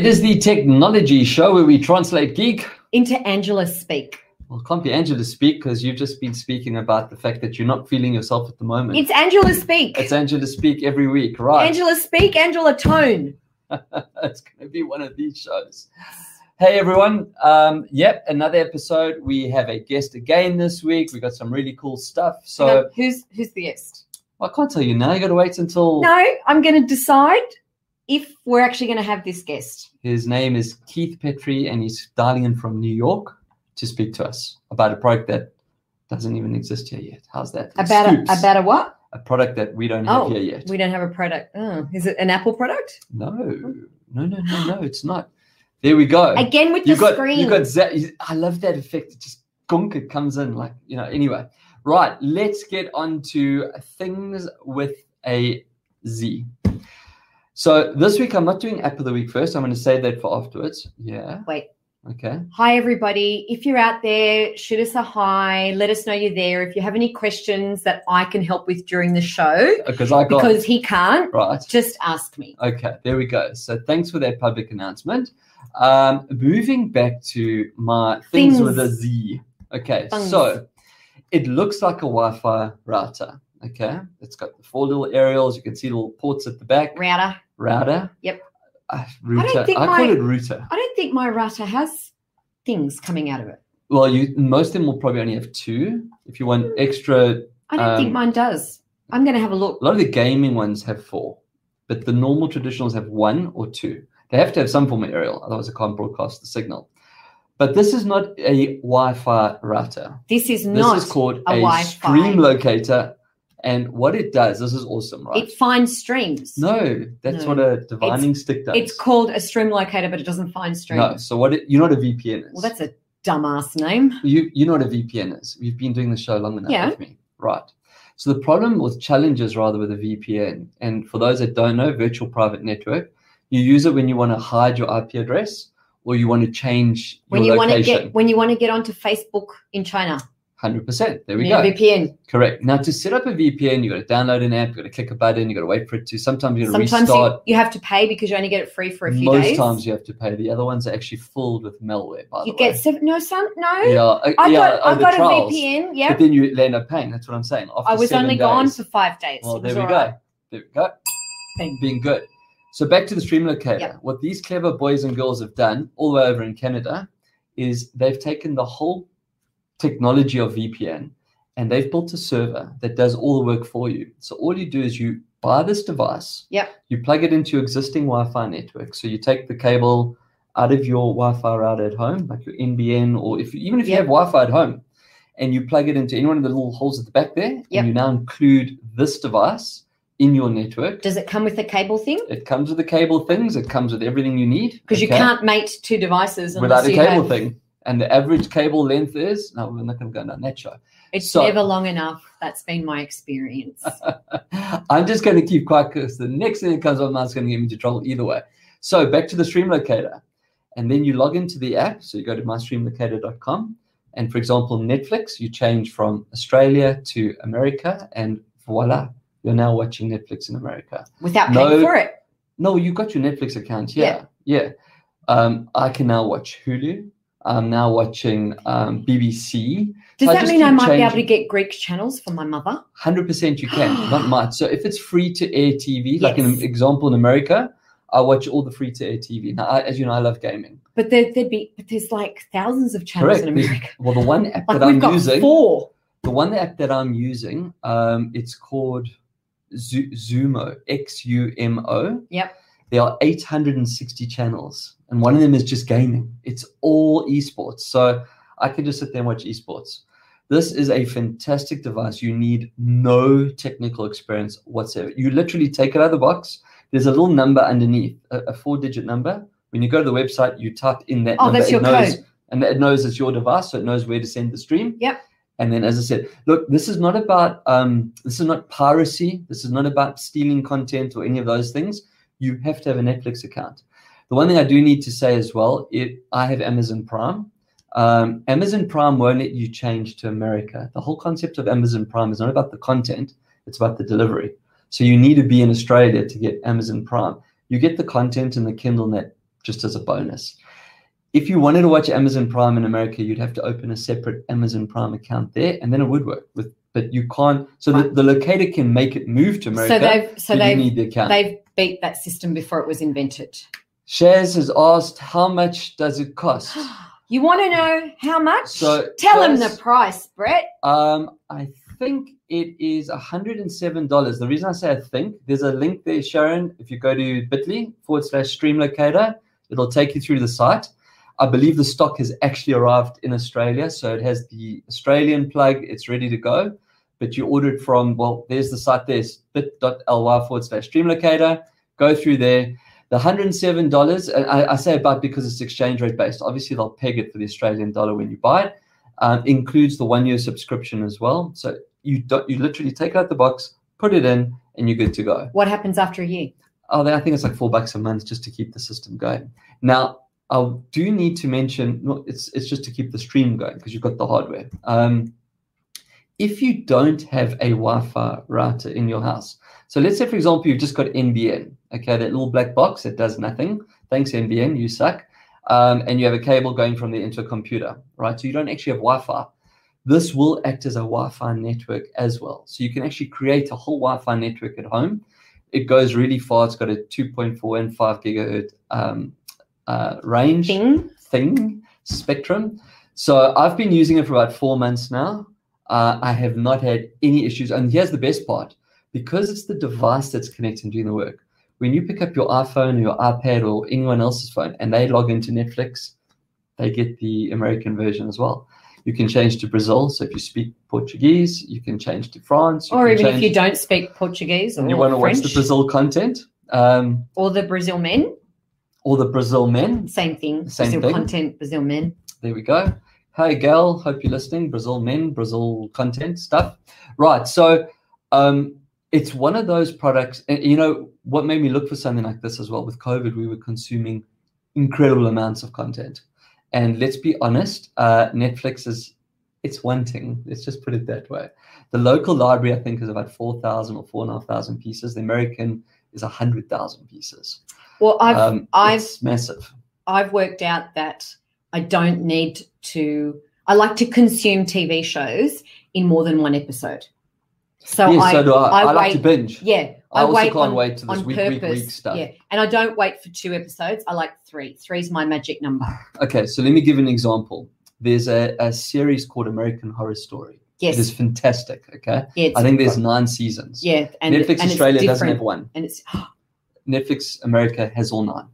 It is the technology show where we translate geek. into Angela speak. Well, it can't be Angela speak because you've just been speaking about the fact that you're not feeling yourself at the moment. It's Angela speak. It's Angela speak every week, right? Angela speak, Angela tone. it's going to be one of these shows. Hey everyone. Um, yep, another episode. We have a guest again this week. We got some really cool stuff. So who's who's the guest? I can't tell you now. You got to wait until No, I'm going to decide if we're actually going to have this guest. his name is Keith Petrie, and he's dialing in from New York to speak to us about a product that doesn't even exist here yet. How's that? About a, about a what? a product that we don't have Oh, here yet. we don't have a product. Oh, is it an Apple product? No, no, no, no, no. It's not. There we go. Again with you the got screen. you got za- I love that effect. It just gunk it comes in like you know. Anyway, right. Let's get on to things with a Z. So this week I'm not doing app of the week first. I'm going to say that for afterwards. Yeah. Wait. Okay. Hi, everybody. If you're out there, shoot us a hi. Let us know you're there. If you have any questions that I can help with during the show, Because I got because he can't, right. just ask me. Okay, there we go. So thanks for that public announcement. Um, moving back to my things, Things. with a Z. Okay, Things. so it looks like a Wi-Fi router. Okay, it's got the four little aerials. You can see little ports at the back. Router. Router. Yep. Uh, router. I, think call my- it router. I don't think my router has things coming out of it. Well, you most of them will probably only have two. If you want extra, I don't think Um, mine does. I'm going to have a look. a lot of the gaming ones have four, but the normal traditionals have one or two. They have to have some form of aerial, otherwise it can't broadcast the signal. But this is not a Wi-Fi router. This is This not. is called a a, Wi-Fi. stream locator. And what it does, this is awesome, right? It finds streams. no, that's No. what a divining stick does. It's called a stream locator, but it doesn't find streams. no. So what? It, you know what a VPN is? Well, that's a dumbass name. you you know what a VPN is. You've been doing the show long enough Yeah. with me, right? So the problem with challenges rather with a VPN, and for those that don't know, virtual private network, you use it when you want to hide your IP address or you want to change When your you want to location. get when you want to get onto Facebook in China, Hundred percent. There we go. VPN. Correct. Now to set up a VPN, you got to download an app. You got to click a button. You got to wait for it to. Sometimes you got to Sometimes you, restart. you have to pay because you only get it free for a few Most days. Most times you have to pay. The other ones are actually filled with malware. By the way. you the get way. seven. No, son, no. Yeah. uh, I yeah, got I got trials. a VPN. Yeah, but then you end up paying. That's what I'm saying. After I was only gone for five days. Well, there we go. There we go. Being good. So back to the stream locator. Yep. What these clever boys and girls have done all the way over in Canada is they've taken the whole technology of VPN and they've built a server that does all the work for you. So all you do is you buy this device. Yep. You plug it into your existing Wi-Fi network. So you take the cable out of your Wi-Fi router at home, like your NBN, or if even if you Yep. have Wi-Fi at home, and you plug it into any one of the little holes at the back there, Yep. and you now include this device in your network. Does it come with a cable thing? It comes with the cable things. It comes with everything you need. Because you can't mate two devices without a cable thing. And the average cable length is no, we're not going to go down that show. It's So- never long enough. That's been my experience. I'm just going to keep quiet because the next thing that comes on my is going to get me into trouble either way. So back to the stream locator. And then you log into the app. So you go to mystreamlocator.com. And for example, Netflix, you change from Australia to America, and voila, you're now watching Netflix in America. Without No. paying for it. No, you got your Netflix account. Yeah. Yeah. Um, I can now watch Hulu. I'm now watching um, BBC. Does I that mean I might be able to get Greek channels for my mother? 100% you can, not much. So if it's free to air TV, like an example in America, I watch all the free to air TV. Now, I, as you know, I love gaming. But there, there'd be, but there's like thousands of channels Correct. in There's- America. Well, the one app Like that we've I'm got using, four. the one app that I'm using, um, it's called Zu- Xumo, X U M O. Yep. There are 860 channels, and one of them is just gaming. It's all esports. So I can just sit there and watch esports. This is a fantastic device. You need no technical experience whatsoever. You literally take it out of the box. There's a little number underneath, a, a four-digit number. When you go to the website, you type in that Oh, number. that's it your knows, code. and it knows it's your device, so it knows where to send the stream. Yep. And then, as I said, look, this is not about um, this is not piracy. This is not about stealing content or any of those things. You have to have a Netflix account. The one thing I do need to say as well, it I have Amazon Prime. Um, Amazon Prime won't let you change to America. The whole concept of Amazon Prime is not about the content; it's about the delivery. So you need to be in Australia to get Amazon Prime. You get the content in the Kindle Net just as a bonus. If you wanted to watch Amazon Prime in America, you'd have to open a separate Amazon Prime account there, and then it would work. With but you can't. So the, the locator can make it move to America. So they've so they've need the account. they've beat that system before it was invented. Shaz has asked, how much does it cost? You want to know how much? So, Tell him the price, Brett. Um, I think it is $107. The reason I say I think, there's a link there, Sharon. If you go to bit.ly forward slash stream locator, it'll take you through the site. I believe the stock has actually arrived in Australia. So it has the Australian plug, it's ready to go. But you order it from, well, there's the site there, it's bit.ly forward slash stream locator. Go through there. The $107, and I, I say about because it's exchange rate based. Obviously, they'll peg it for the Australian dollar when you buy it. Um, includes the one year subscription as well. So you don't, you literally take out the box, put it in, and you're good to go. What happens after a year? Oh, I think it's like four bucks a month just to keep the system going. Now, I do need to mention no, it's it's just to keep the stream going because you've got the hardware. Um, if you don't have a Wi-Fi router in your house, so let's say for example you've just got NBN, okay, that little black box that does nothing. Thanks NBN, you suck. Um, and you have a cable going from there into a computer, right? So you don't actually have Wi-Fi. This will act as a Wi-Fi network as well. So you can actually create a whole Wi-Fi network at home. It goes really far. It's got a 2.4 and 5 gigahertz um, uh, range Thing. thing spectrum. So I've been using it for about four months now. Uh, I have not had any issues. And here's the best part because it's the device that's connecting and doing the work. When you pick up your iPhone or your iPad or anyone else's phone and they log into Netflix, they get the American version as well. You can change to Brazil. So if you speak Portuguese, you can change to France. Or even if you don't speak Portuguese or and you want to watch the Brazil content um, or the Brazil men, or the Brazil men, same thing. Same Brazil thing. content, Brazil men. There we go. Hey, Gal. Hope you're listening. Brazil men, Brazil content stuff. Right. So um, it's one of those products. And you know what made me look for something like this as well? With COVID, we were consuming incredible amounts of content. And let's be honest, uh, Netflix is it's one thing. Let's just put it that way. The local library, I think, is about four thousand or four and a half thousand pieces. The American is a hundred thousand pieces. Well, I've um, I've massive. I've worked out that I don't need to. I like to consume TV shows in more than one episode. So yes, I, so do I. I, I like to binge. yeah, I, I, also wait can't on, wait to this week, purpose. week, week stuff. Yeah, and I don't wait for two episodes. I like three. Three's my magic number. Okay, so let me give an example. There's a, a series called American Horror Story. Yes, It is fantastic. Okay, yeah, I think there's nine seasons. yeah, and Netflix and it's Australia doesn't have one. and it's Netflix America has all nine.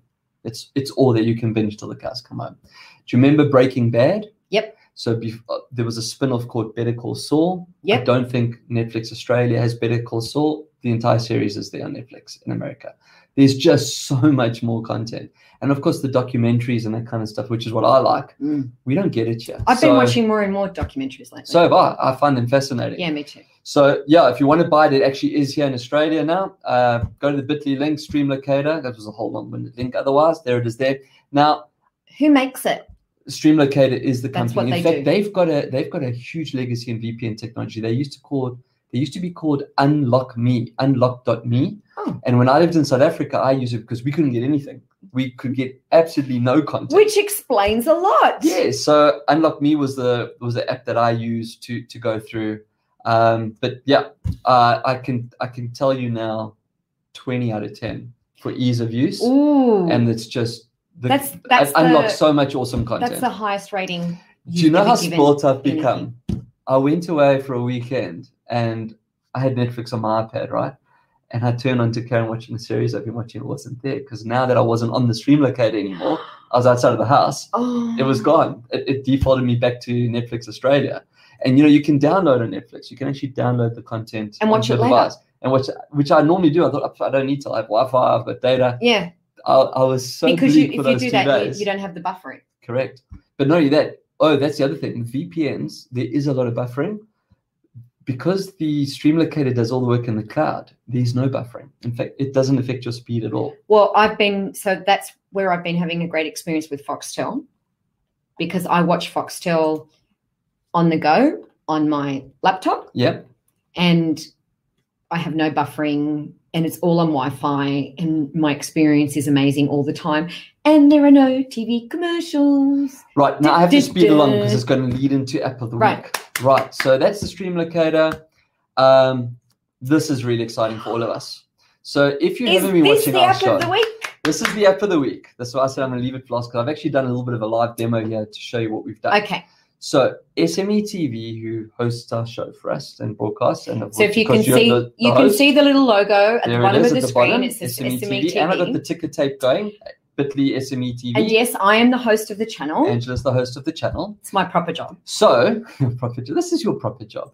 It's it's all that You can binge till the cows come home. Do you remember Breaking Bad? Yep. So uh, there was a spin-off called Better Call Saul. I don't think Netflix Australia has Better Call Saul. The entire series is there on Netflix in America. There's just so much more content, and of course the documentaries and that kind of stuff, which is what I like. Mm. We don't get it yet. I've So- been watching more and more documentaries lately. So have I. I find them fascinating. yeah, me too. So yeah, if you want to buy it, it actually is here in Australia now. Uh, go to the Bitly link, Stream Locator. That was a whole long-winded link. Otherwise, there it is. There now. Who makes it? Stream Locator is the That's company. In they fact, do. they've got a they've got a huge legacy in VPN technology. They used to call they used to be called Unlock Me, Unlock.me. Oh. And when I lived in South Africa, I used it because we couldn't get anything. We could get absolutely no content. Which explains a lot. Yeah, so Unlock Me was the was the app that I used to to go through. Um, but yeah, uh, I can I can tell you now, twenty out of ten for ease of use, Ooh, and it's just the, That's- that's the- so much awesome content. that's the highest rating. Do you know how spoiled I've anything. become? I went away for a weekend and I had Netflix on my iPad, right? And I turned on to Karen watching a series I've been watching. It wasn't there because now that I wasn't on the stream locator anymore, I was outside of the house. Oh, It was gone. It, it defaulted me back to Netflix Australia. And you know, you can download on Netflix. You can actually download the content And watch it your later. device. And which which I normally do. I thought oh, I don't need to. I have Wi-Fi. I've got data. Yeah, I, I was so because you, if you do that, you, you don't have the buffering. Correct. But not only that, oh, that's the other thing. VPNs, there is a lot of buffering. Because the stream locator does all the work in the cloud, there's no buffering. In fact, it doesn't affect your speed at all. Well, I've been so that's where I've been having a great experience with Foxtel because I watch Foxtel on the go on my laptop Yep. and I have no buffering and it's all on Wi-Fi and my experience is amazing all the time. And there are no TV commercials. Right now, I have to speed along because it's going to lead into app of the Right. week. Right. So that's the stream locator. Um, this is really exciting for all of us. So if you Is haven't been this watching the our app show, of the week? this is the app of the week. That's why I said I'm going to leave it for last because I've actually done a little bit of a live demo here to show you what we've done. Okay. So SME TV, who hosts our show for us and broadcasts, and So if you can see, the- the you can see the little logo at the bottom of the, the screen. bottom, It says SME SME TV, and I got the ticker tape going. Bitly SME TV. And yes, I am the host of the channel. Angela's the host of the channel. it's my proper job. So, proper job. This is your proper job.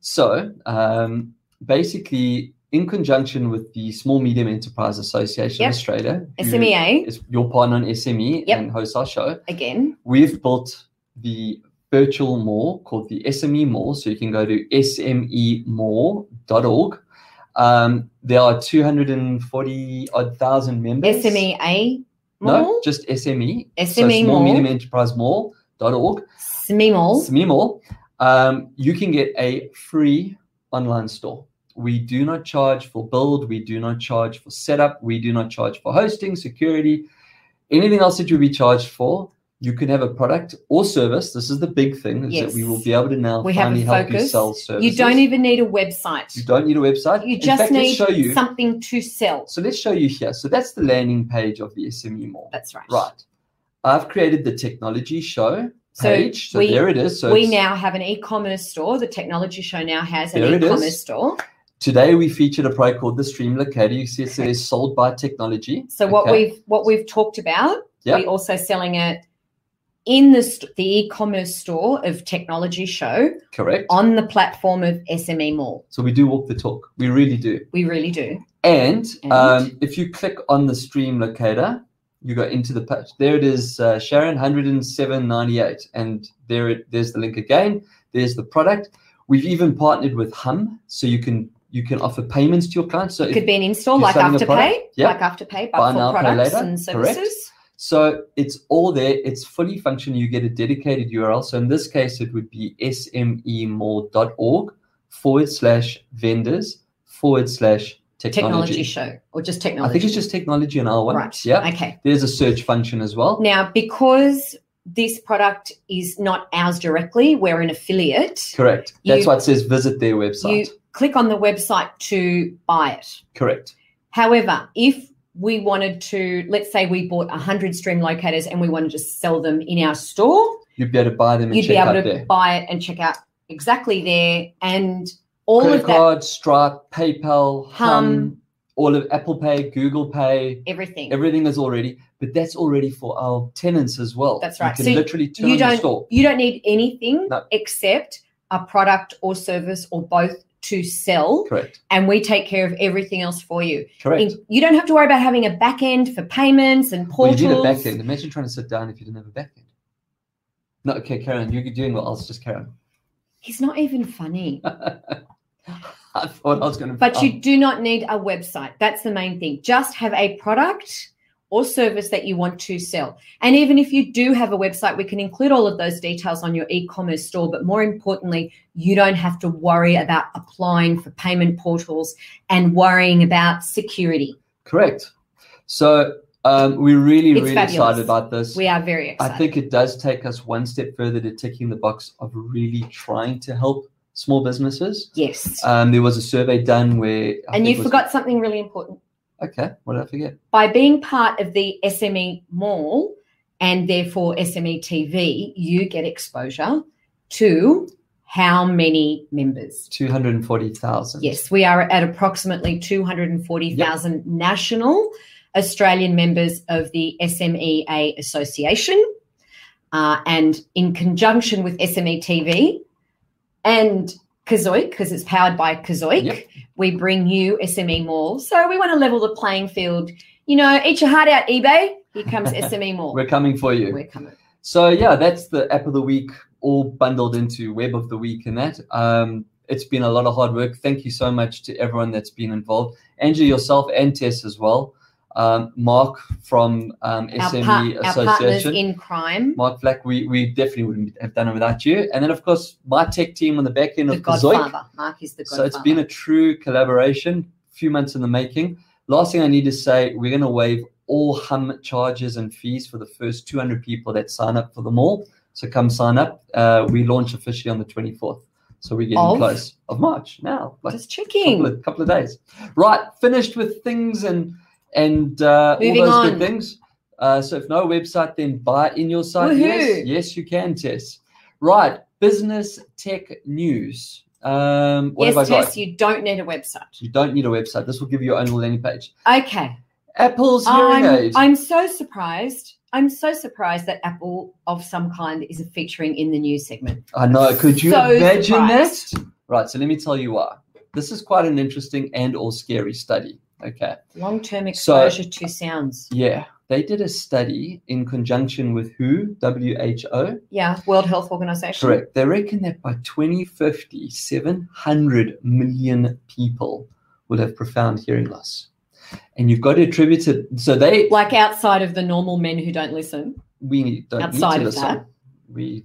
So, um, basically, in conjunction with the Small Medium Enterprise Association Yep. Australia, SMEA is your partner on SME Yep. and hosts our show, again. we've built the virtual mall called the SME Mall. So you can go to smemall.org. Um, there are 240 odd thousand members. SMEA No, Mall. just SME. SME so SME Small Mall. Medium Enterprise Mall.org. SME Mall. SME Mall. Um, you can get a free online store. We do not charge for build. We do not charge for setup. We do not charge for hosting, security, anything else that you'll be charged for. You can have a product or service. This is the big thing: is that we will be able to now We finally help you sell services. You don't even need a website. You don't need a website. You In just fact, need show you. something to sell. So let's show you here. So that's the landing page of the SME Mall. That's right. Right. I've created the technology show So page. So we- there it is. So we now have an e-commerce store. The technology show now has an There it is. e-commerce store. Today we featured a product called the Stream Locator. You see it says sold by technology. So what we've what we've talked about, Yep. we're also selling it in the st- the e-commerce store of Technology Show correct. on the platform of SME Mall. So we do walk the talk. We really do. We really do. And, And? Um, if you click on the Stream Locator, you go into the page. There it is, uh, Sharon, 107.98, and there it, there's the link again. There's the product. We've even partnered with Humm, so you can you can offer payments to your clients. So It could be an install like Afterpay, yep. like Afterpay, Buy but now, for pay products and correct. So it's all there. It's fully functional. You get a dedicated URL. So in this case, it would be smemall.org forward slash vendors forward slash Technology technology. Show or just technology. I think it's just technology on our one. right. Yeah. Okay. There's a search function as well. Now, because this product is not ours directly, we're an affiliate. Correct. That's You- why it says visit their website. You click on the website to buy it. Correct. However, if we wanted to, let's say we bought 100 stream locators and we wanted to sell them in our store, You'd be able to buy them and you'd be able to there. buy it and check out exactly there. And all Credit of that, card, Stripe, PayPal, Humm, Humm. all of Apple Pay, Google Pay, everything. everything is already, but that's already for our tenants as well. That's right. You can So literally turn you the don't store. you don't need anything No. except a product or service or both to sell Correct. and we take care of everything else for you Correct. In- you don't have to worry about having a back end for payments and Well, portals you need a back end. Imagine trying to sit down if you didn't have a back end. No, okay, Karen, you're doing well. I'll just Karen. he's not even funny I thought I was going to. but you do not need a website that's the main thing just have a product or service that you want to sell and even if you do have a website we can include all of those details on your e-commerce store but more importantly you don't have to worry about applying for payment portals and worrying about security correct. So um, we're really, It's really fabulous. excited about this. we are very excited. I think it does take us one step further to ticking the box of really trying to help small businesses. yes Um, there was a survey done where, I and you forgot something really important Okay, what did I forget? by being part of the SME mall and therefore SME TV, you get exposure to how many members? Two hundred and forty thousand. Yes, we are at approximately 240,000 national Australian members of the SMEA Association. Uh, and in conjunction with SME TV and Kazoik, because it's powered by Kazoik, Yep. we bring you SME Mall. So we want to level the playing field. You know, eat your heart out, eBay. Here comes SME Mall. We're coming for you. We're coming. So yeah, that's the app of the week, all bundled into web of the week and that. Um, it's been a lot of hard work. Thank you so much to everyone that's been involved, Angela, yourself, and Tess as well. Um, Mark from um, SME par- our partners Association. in crime, Mark Flack, we, we definitely wouldn't have done it without you. And then, of course, my tech team on the back end the of. Godfather. Mark is the Godfather. So it's been a true collaboration, a few months in the making. Last thing I need to say, we're going to waive all humm charges and fees for the first 200 people that sign up for them all. So come sign up. Uh, we launch officially on the 24th. So we're getting Of? close of March now. Like Just couple checking. of, couple of days. Right, finished with things and and uh, all those on. good things. Uh, so if no website, then buy in your site. Woohoo. Yes, yes, you can, Tess. Right, business tech news. Um, what Yes, have I got? Tess, you don't need a website. You don't need a website. This will give you your own landing page. Okay. Apple's hearing I'm, aid. I'm so surprised. I'm so surprised that Apple of some kind is featuring in the news segment. I know. Could you so imagine surprised. that? Right. So let me tell you why. This is quite an interesting and or scary study. Okay. Long term So- exposure to sounds. Yeah. They did a study in conjunction with WHO, WHO. Yeah, World Health Organization. Correct. They reckon that by 2050, 700 million people will have profound hearing loss. And you've got to attribute it. So they, Like outside of the normal men who don't listen. we don't Outside need to of listen. that. We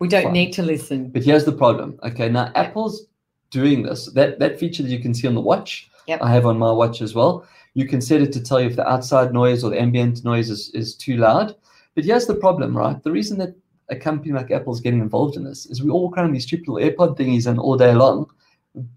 We don't Fine. need to listen. But here's the problem. Okay, now Apple's doing this. That that feature that you can see on the watch, Yep. I have on my watch as well. You can set it to tell you if the outside noise or the ambient noise is, is too loud. But here's the problem, right? The reason that a company like Apple's getting involved in this is we all walk around these stupid little AirPod thingies and all day long,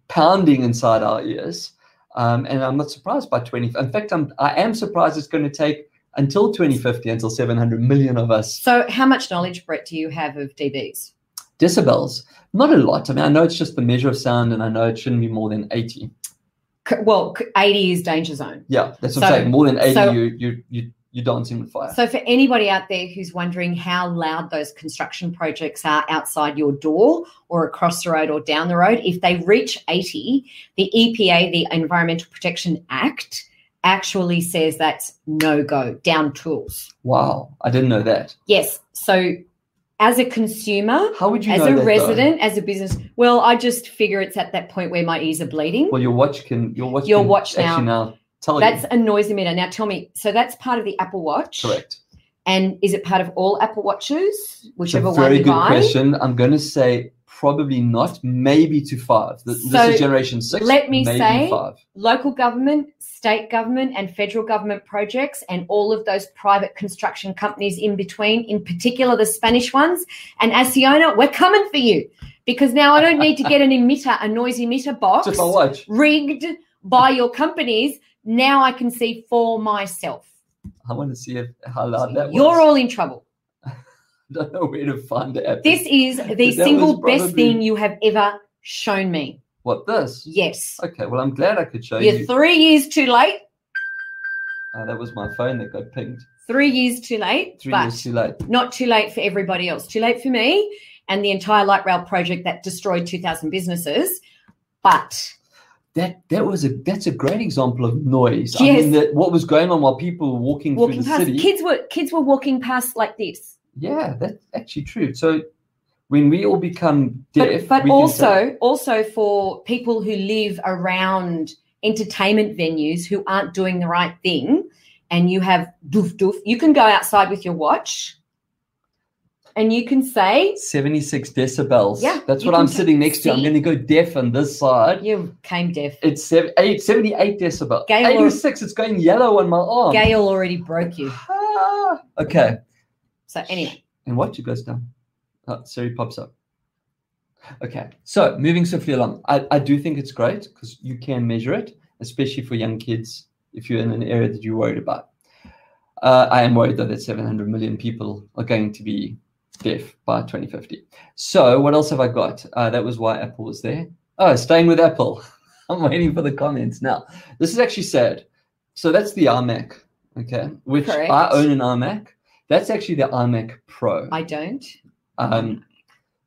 pounding inside our ears. Um, and I'm not surprised by 20. In fact, I'm I am surprised it's going to take until 2050 until 700 million of us So, how much knowledge, Brett, do you have of dBs? decibels. Not a lot. I mean, I know it's just the measure of sound, and I know it shouldn't be more than 80. Well, 80 is danger zone. Yeah, that's what So- I'm saying. More than 80, so- you you you you're dancing with fire. So, for anybody out there who's wondering how loud those construction projects are outside your door or across the road or down the road, if they reach 80, the EPA, the Environmental Protection Act, actually says that's no go, down tools. wow, I didn't know that. Yes. So, as a consumer, How would you as a that, though? resident, as a business, well, I just figure it's at that point where my ears are bleeding. Well, your watch can your watch Your can watch now- now, tell That's you. a noise emitter. Now, tell me, so that's part of the Apple Watch, Correct. and is it part of all Apple Watches, It's a whichever one very you good buy? question. I'm going to say probably not. Maybe to five. This, So, is generation six. let me maybe say- five. Local government, state government, and federal government projects, and all of those private construction companies in between, in particular the Spanish ones. And as we're coming for you because now I don't need to get an emitter, a noise emitter box rigged by your companies. Now I can see for myself. I want to see if, how loud that was. You're all in trouble. I don't know where to find app. This is the single best thing you have ever shown me. what this? Yes. Okay, well, I'm glad I could show You're you. three years too late. Oh, that was my phone that got pinged. Three years too late, Three but years too late. not too late for everybody else. Too late for me and the entire light rail project that destroyed 2,000 businesses. But That that was a that's a great example of noise. I Yes. mean, that what was going on while people were walking, walking through the past, city. kids were kids were walking past like this. Yeah, that's actually true. So when we all become deaf, But, but also say- also for people who live around entertainment venues who aren't doing the right thing, and you have doof doof, you can go outside with your watch, and you can say 76 decibels. Yeah, that's what I'm sitting next to. I'm going to go deaf on this side. you came deaf. It's sev- eight, 78 decibel. Gail or- 86. It's going yellow on my arm. Gail already broke you. Ah, okay. So anyway, And what you goes down. Oh, Siri pops up. Okay, so moving swiftly along, I, I do think it's great because you can measure it, especially for young kids if you're in an area that you're worried about. Uh, I am worried though that 700 million people are going to be deaf by 2050. So, what else have I got? Uh, that was why Apple was there. Oh, staying with Apple. I'm waiting for the comments now. This is actually sad. So, that's the iMac, okay, which I own an iMac. That's actually the iMac Pro. I don't. Um,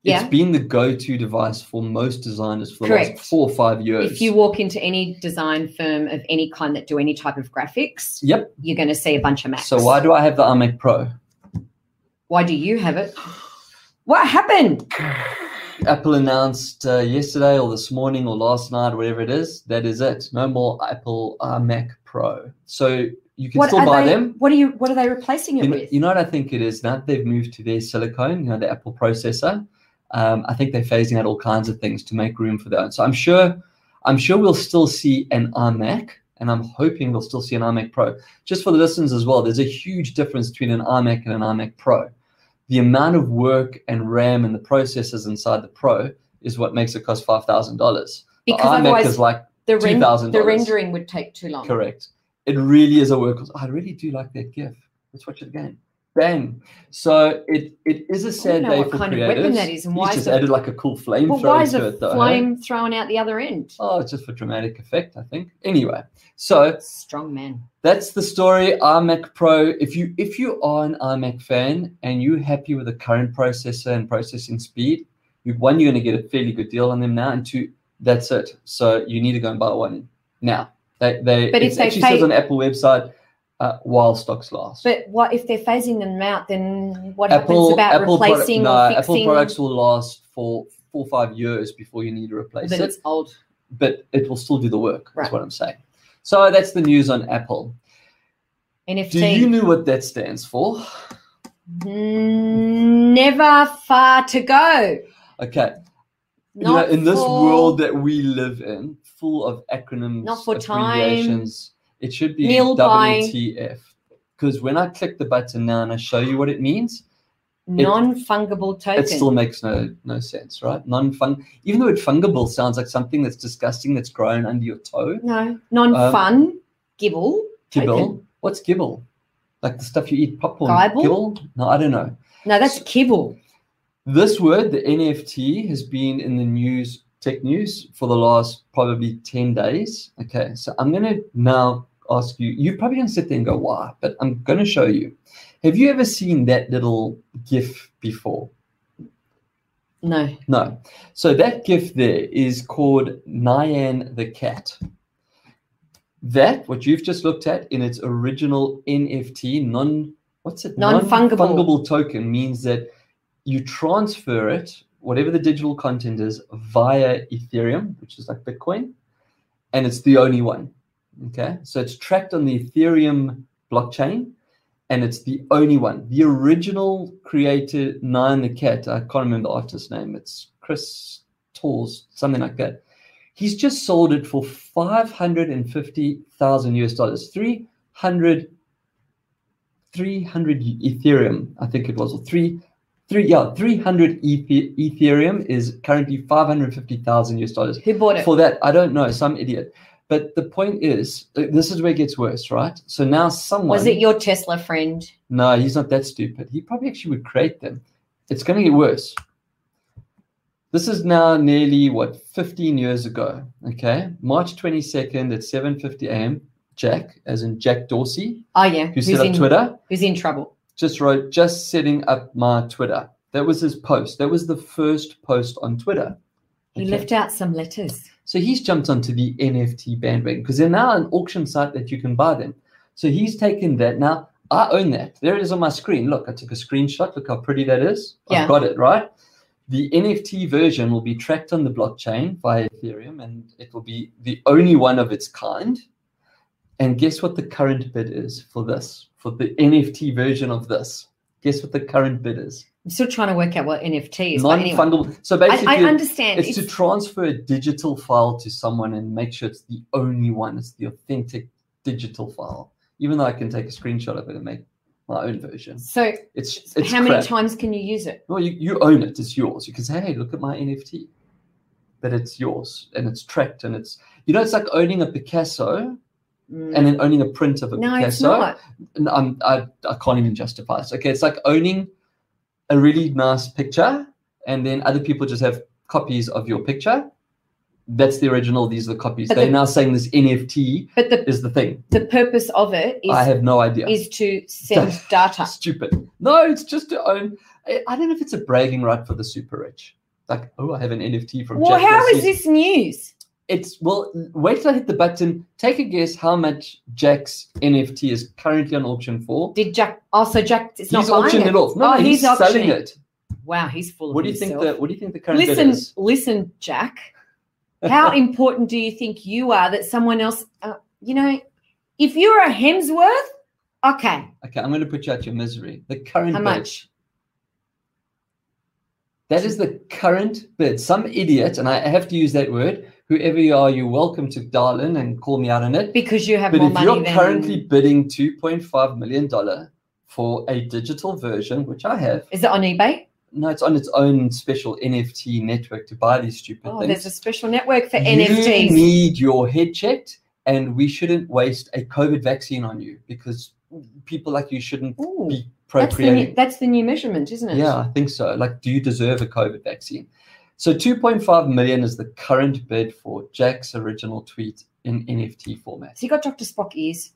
Yeah. It's been the go-to device for most designers for the Correct. last four or five years. If you walk into any design firm of any kind that do any type of graphics, yep. you're going to see a bunch of Macs. So why do I have the iMac Pro? Why do you have it? What happened? Apple announced uh, yesterday or this morning or last night whatever it is. That is it. No more Apple iMac Pro. So you can What still buy they? them. What are you? What are they replacing it You know, with? you know what I think it is now that they've moved to their silicone, you know, the Apple processor. Um, I think they're phasing out all kinds of things to make room for that. So I'm sure, I'm sure we'll still see an iMac and I'm hoping we'll still see an iMac Pro. Just for the listeners as well, there's a huge difference between an iMac and an iMac Pro. The amount of work and RAM and the processors inside the Pro is what makes it cost five thousand dollars. The Because iMac otherwise is like the, ren- $2,000. the rendering would take too long. correct. It really is a workhorse. I really do like that GIF. Let's watch it again. Bang. So it it is a sad don't know day what for kind of weapon that is and He's why is just the- added like a cool flame Well, why is a it though. hey? flame thrown out the other end? Oh, it's just for dramatic effect, I think. Anyway, so Strong man. that's the story. iMac Pro. If you if you are an iMac fan and you're happy with the current processor and processing speed, you, one you're going to get a fairly good deal on them now, and two, that's it. So you need to go and buy one now. They they But if it they actually pay- says on the Apple website uh, while stocks last. But what if they're phasing them out? Then what Apple happens about Apple product- replacing no, or Apple products will last for four or five years before you need to replace then it. it's old. but it will still do the work. Right. That's what I'm saying. So that's the news on Apple. NFT. Do you know what that stands for? Mm, Never far to go. Okay. You Not know, in this for- world that we live in, full of acronyms, Not for time. abbreviations, it should be by- WTF. Because when I click the button now and I show you what it means, non-fungible token. it still makes no no sense, right? Non-fung. Even though it fungible sounds like something that's disgusting that's grown under your toe. no non-fun um, gibble. Gibble. token. What's gibble? Like the stuff you eat popcorn. Gibble? Gibble? No, I don't know. No, that's kibble. This word, the NFT, has been in the news, tech news, for the last probably 10 days. Okay, so I'm going to now ask you, you're probably going to sit there and go, why? But I'm going to show you. Have you ever seen that little GIF before? No. No. So that GIF there is called Nyan the Cat. That, what you've just looked at in its original NFT, non, what's it? Non-fungible. Non-fungible token means that you transfer it, whatever the digital content is, via Ethereum, which is like Bitcoin, and it's the only one. Okay. So it's tracked on the Ethereum blockchain, and it's the only one. The original creator, Nyan the Cat, I can't remember the artist's name. It's Chris Torres, something like that. He's just sold it for 550,000 US dollars, 300, 300 Ethereum, I think it was, or three, three, yeah, 300 Ethereum is currently 550,000 US dollars. Who bought it? For that, I don't know, some idiot. But the point is, uh, this is where it gets worse, right? So now someone Was it your Tesla friend? no, he's not that stupid. He probably actually would create them. It's going to get worse. This is now nearly what 15 years ago. Okay, March 22nd at 7:50 a.m. Jack, as in Jack Dorsey, Oh yeah. who Who's set up in, Twitter, Who's in trouble? Just wrote, "Just setting up my Twitter." That was his post. That was the first post on Twitter. He Okay. left out some letters. So he's jumped onto the NFT bandwagon because they're now an auction site that you can buy them. So he's taken that. Now I own that. There it is on my screen. Look, I took a screenshot. Look how pretty that is. Yeah. I've got it, right? The NFT version will be tracked on the blockchain via Ethereum and it will be the only one of its kind. And guess what the current bid is for this, for the NFT version of this? Guess what the current bid is? I'm still trying to work out what NFT is. but Non anyway. So basically, I understand. it's to transfer a digital file to someone and make sure it's the only one. It's the authentic digital file. Even though I can take a screenshot of it and make my own version. so It's it's how many times can you use it? Well, you, you own it. It's yours. You can say, hey, look at my NFT. But it's yours and it's tracked and it's you know it's like owning a Picasso. Mm. and then owning a print of a no, it's Picasso. not. I'm, I I can't even justify this. Okay, it's like owning a really nice picture, and then other people just have copies of your picture. That's the original. These are the copies. But They're the- now saying this NFT But the is the thing. the purpose of it I have no idea. is to send data. Stupid. No, it's just to own. I I don't know if it's a bragging right for the super rich. Like, oh, I have an NFT from. Well, Jack how Dorsey. is this news? It's well. Wait till I hit the button. Take a guess how much Jack's NFT is currently on auction for. Did Jack? Also, Jack is not he's buying auctioning it. it off. No, Oh, he's, he's selling it. Wow, he's full of What do you think the What do you think the current listen, is? listen, Jack. How important do you think you are that someone else? Uh, you know, if you're a Hemsworth, okay, Okay, I'm going to put you out your misery. The current how bid. much? That is the current bid. Some idiot, and I have to use that word, whoever you are, you're welcome to dial in and call me out on it. Because you have But more if you're than currently bidding $2.5 million for a digital version, which I have, is it on eBay? no, it's on its own special NFT network to buy these stupid Oh, things. there's a special network for you NFTs. need your head checked, and we shouldn't waste a COVID vaccine on you because people like you shouldn't Ooh, be that's the new, that's the new measurement, isn't it? Yeah, I think so. Like, do you deserve a COVID vaccine? So 2.5 million is the current bid for Jack's original tweet in NFT format. Has he got Dr. Spock ears?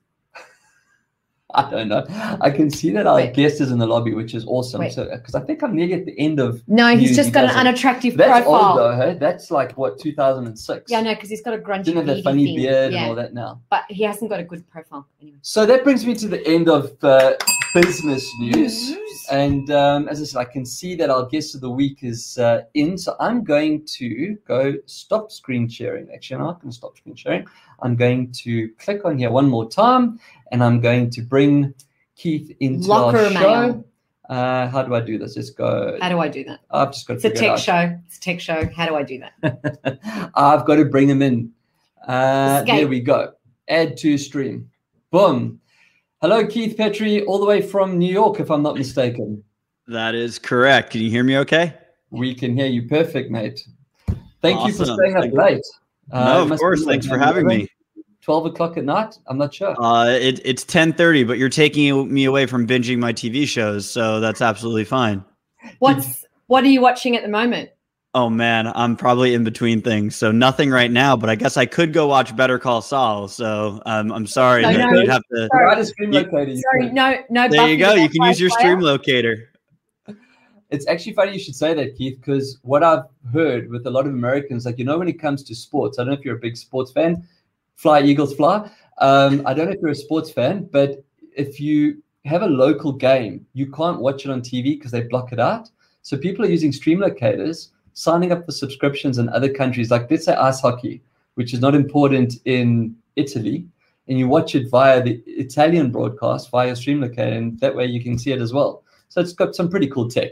I don't know. I can see that our Wait. guest is in the lobby, which is awesome. Wait. So, because I think I'm nearly at the end of. No, he's News, just he got an unattractive That's profile. old though, hey? That's like what 2006. Yeah, no, because he's got a grungy Didn't have that funny thing. beard yeah. and all that now. But he hasn't got a good profile anyway. So that brings me to the end of uh, business news. News. And um, as I said, I can see that our guest of the week is uh, in. So I'm going to go stop screen sharing. Actually, I'm not going to stop screen sharing. I'm going to click on here one more time and I'm going to bring Keith into Lockr our mail. show. Uh, how do I do this? Let's go. How do I do that? I've just got to It's a figure it tech out. show. It's a tech show. How do I do that? I've got to bring him in. Uh, there we go. Add to stream. Boom. Hello, Keith Petrie, all the way from New York, if I'm not mistaken. That is correct. Can you hear me okay? We can hear you perfect, mate. Thank you for staying up Thank- late. Uh, no, of course. Thanks for having 11, me. 12 o'clock at night? I'm not sure. Uh, it, it's 1030, but you're taking me away from binging my TV shows. So that's absolutely fine. What's what are you watching at the moment? Oh man, I'm probably in between things. So nothing right now, but I guess I could go watch Better Call Saul. So um, I'm sorry. No, no. you'd have to, Sorry. Right, a stream locator, you Sorry, no, no. there Buffy you go. You can use your Slayer? stream locator. It's actually funny you should say that, Keith, because what I've heard with a lot of Americans, like, you know, when it comes to sports, I don't know if you're a big sports fan, fly, Eagles, fly. Um, I don't know if you're a sports fan, but if you have a local game, you can't watch it on TV because they block it out. So people are using stream locators, signing up for subscriptions in other countries, like let's say ice hockey, which is not important in Italy, and you watch it via the Italian broadcast via stream locator, and that way you can see it as well. So it's got some pretty cool tech.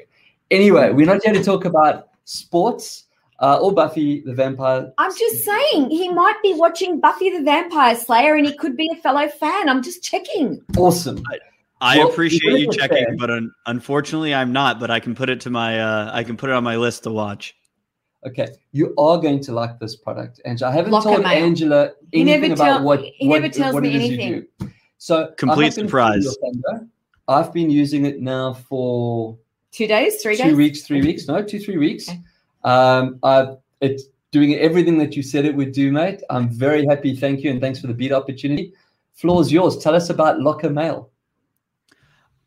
Anyway, we're not here to talk about sports uh, or Buffy the Vampire. I'm just saying he might be watching Buffy the Vampire Slayer and he could be a fellow fan. I'm just checking. Awesome. I Well, appreciate you checking, fair- but un- unfortunately, I'm not. But I can put it to my. Uh, I can put it on my list to watch. Okay, you are going to like this product, Angela. I haven't Lockr told mail. Angela He anything never about tell- what he what, never tells what me it is anything. you do. So Complete surprise. steal your thunder. I've been using it now for Two days, three two days. weeks, three weeks, no, two, three weeks. Okay. Um, I've it's doing everything that you said it would do, mate. I'm very happy. Thank you, and thanks for the beat opportunity. Floor's yours. Tell us about Lockr Mail.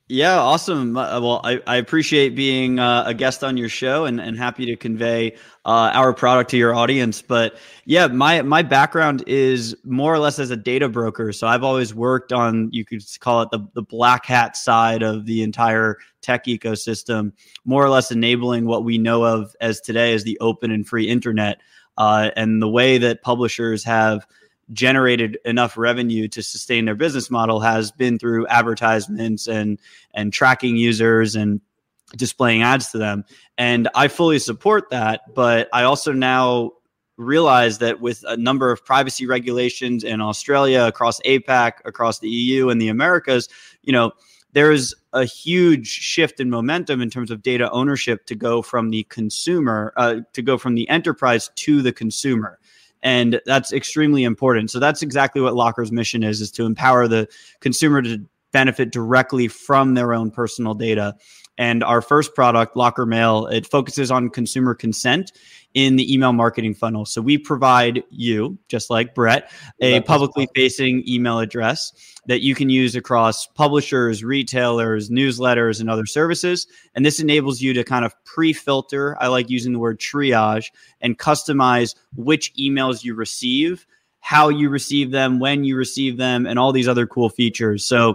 Yeah, awesome. Uh, Well, I, I appreciate being uh, a guest on your show and, and happy to convey uh, our product to your audience. But yeah, my my background is more or less as a data broker. So I've always worked on you could call it the the black hat side of the entire tech ecosystem, more or less enabling what we know of as today as the open and free internet. Uh, and the way that publishers have generated enough revenue to sustain their business model has been through advertisements and and tracking users and displaying ads to them and i fully support that but i also now realize that with a number of privacy regulations in australia across apac across the eu and the americas you know there's a huge shift in momentum in terms of data ownership to go from the consumer uh, to go from the enterprise to the consumer. And that's extremely important. So that's exactly what lockr's mission is is to empower the consumer to benefit directly from their own personal data. And our first product lockr mail it focuses on consumer consent in the email marketing funnel. So we provide you just like brett a publicly facing email address that you can use across publishers retailers newsletters and other services. And this enables you to kind of pre-filter i like using the word triage and customize which emails you receive, how you receive them, when you receive them, and all these other cool features. So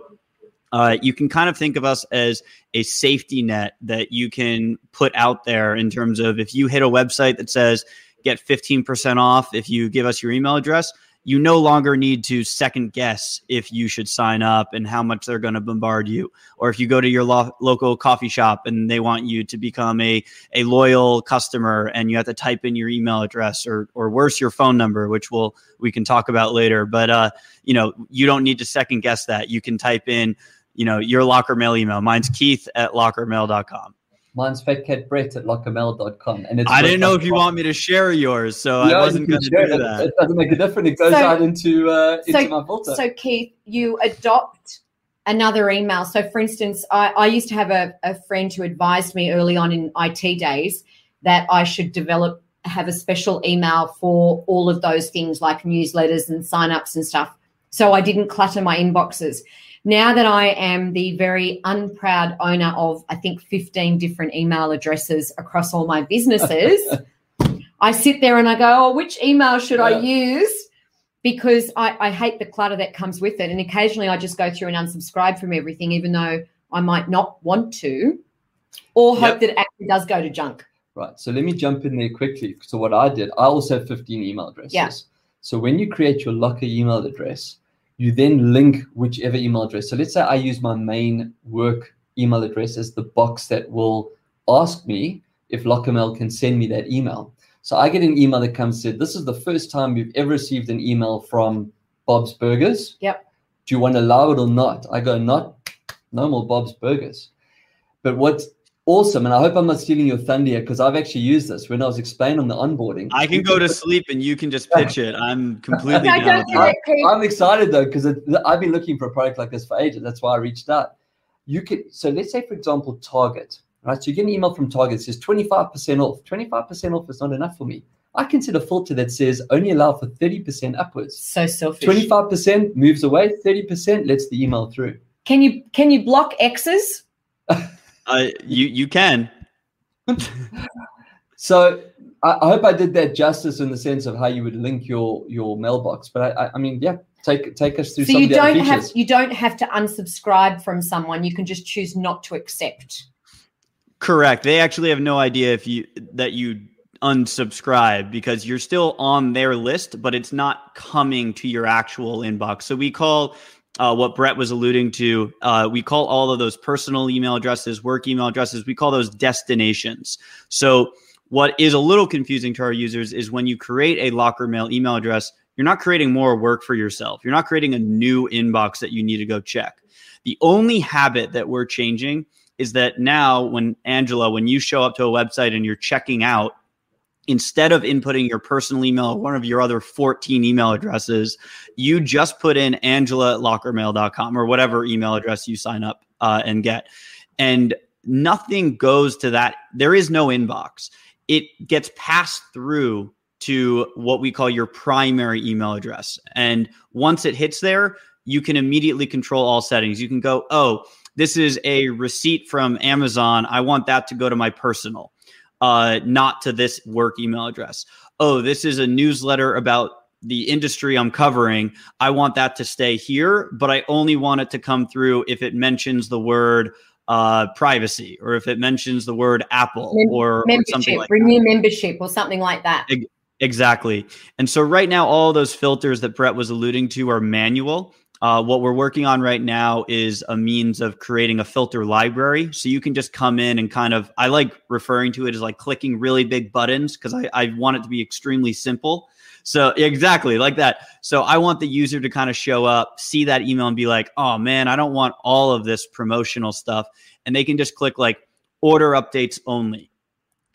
uh, you can kind of think of us as a safety net that you can put out there in terms of if you hit a website that says get 15% off if you give us your email address, you no longer need to second guess if you should sign up and how much they're going to bombard you. Or if you go to your lo- local coffee shop and they want you to become a, a loyal customer and you have to type in your email address or, or worse, your phone number, which we'll, we can talk about later. But, uh, you know, you don't need to second guess that. You can type in, you know, your lockr mail email. Mine's keith at lockrmail.com. Mine's fatcatbrett at lockrmail.com. And it's I didn't know if you want me to share yours, so I wasn't going to do it. that. It doesn't make a difference. It goes So- right into, uh, into so- my filter. So, Keith, you adopt another email. So, for instance, I, I used to have a, a friend who advised me early on in IT days that I should develop, have a special email for all of those things like newsletters and signups and stuff. So I didn't clutter my inboxes. Now that I am the very unproud owner of, I think, 15 different email addresses across all my businesses, I sit there and I go, oh, which email should I use? Because I, I hate the clutter that comes with it. And occasionally I just go through and unsubscribe from everything, even though I might not want to, or hope Yep. that it actually does go to junk. Right. So let me jump in there quickly. So what I did, I also have 15 email addresses. Yeah. So when you create your lockr email address, you then link whichever email address. So let's say I use my main work email address as the box that will ask me if Lockrmail can send me that email. So I get an email that comes said, "This is the first time you've ever received an email from Bob's Burgers. Yep. Do you want to allow it or not?" I go, "Not, no more Bob's Burgers." But what's awesome, and I hope I'm not stealing your thunder here because I've actually used this when I was explaining on the onboarding. I can go to sleep and you can just pitch it. I'm completely No, down don't with do that. that, Keith. I'm excited though because I've been looking for a product like this for ages. That's why I reached out. You could so let's say for example Target, right? So you get an email from Target that says 25% off. 25% off is not enough for me. I can set a filter that says only allow for 30% upwards. So selfish. 25% moves away, 30% lets the email through. Can you can you block X's? Uh, you you can. So I, I hope I did that justice in the sense of how you would link your your mailbox. But I, I, I mean, yeah, take take us through So some you of the don't have you don't have to unsubscribe from someone. You can just choose not to accept. Correct. They actually have no idea if you that you unsubscribe because you're still on their list, but it's not coming to your actual inbox. So we call uh, what Brett was alluding to. Uh, we call all of those personal email addresses, work email addresses. We call those destinations. So what is a little confusing to our users is when you create a lockr mail email address, you're not creating more work for yourself. You're not creating a new inbox that you need to go check. The only habit that we're changing is that now when Angela, when you show up to a website and you're checking out, instead of inputting your personal email or one of your other 14 email addresses, you just put in Angela at lockrmail.com or whatever email address you sign up uh, and get. And nothing goes to that. There is no inbox. It gets passed through to what we call your primary email address. And once it hits there, you can immediately control all settings. You can go, oh, this is a receipt from Amazon. I want that to go to my personal, uh, not to this work email address. Oh, this is a newsletter about the industry I'm covering. I want that to stay here, but I only want it to come through if it mentions the word uh, privacy or if it mentions the word Apple Mem- or, or something like that. renew membership, or something like that. Exactly. And so right now, all those filters that Brett was alluding to are manual. Uh, what we're working on right now is a means of creating a filter library. So you can just come in and kind of, I like referring to it as like clicking really big buttons because I, I want it to be extremely simple. So exactly like that. So I want the user to kind of show up, see that email and be like, oh man, I don't want all of this promotional stuff. And they can just click like order updates only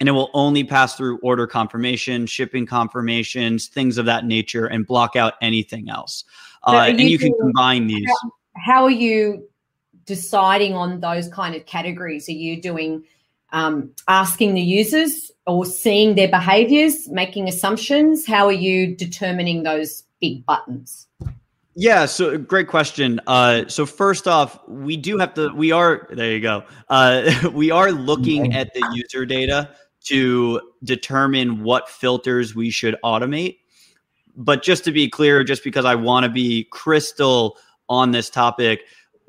and it will only pass through order confirmation, shipping confirmations, things of that nature, and block out anything else. So Uh, are and you you can doing- combine these. How are you deciding on those kind of categories? Are you doing um, asking the users or seeing their behaviors, making assumptions? How are you determining those big buttons? Yeah, so great question. Uh, so first off, we do have to. We are there. You go. Uh, we are looking at the user data to determine what filters we should automate. But just to be clear, just because I want to be crystal on this topic,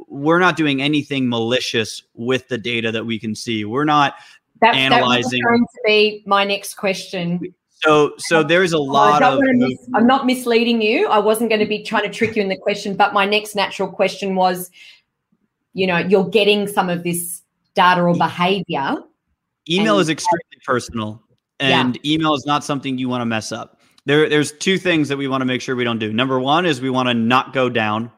we're not doing anything malicious with the data that we can see. We're not That, Analyzing. That was going to be my next question. So, so there's a Oh, lot of. mis- I'm not misleading you. I wasn't going to be trying to trick you in the question, but my next natural question was, you know, you're getting some of this data or behavior. Email and- is extremely personal, Yeah. and email is not something you want to mess up. There, there's two things that we want to make sure we don't do. Number one is we want to not go down,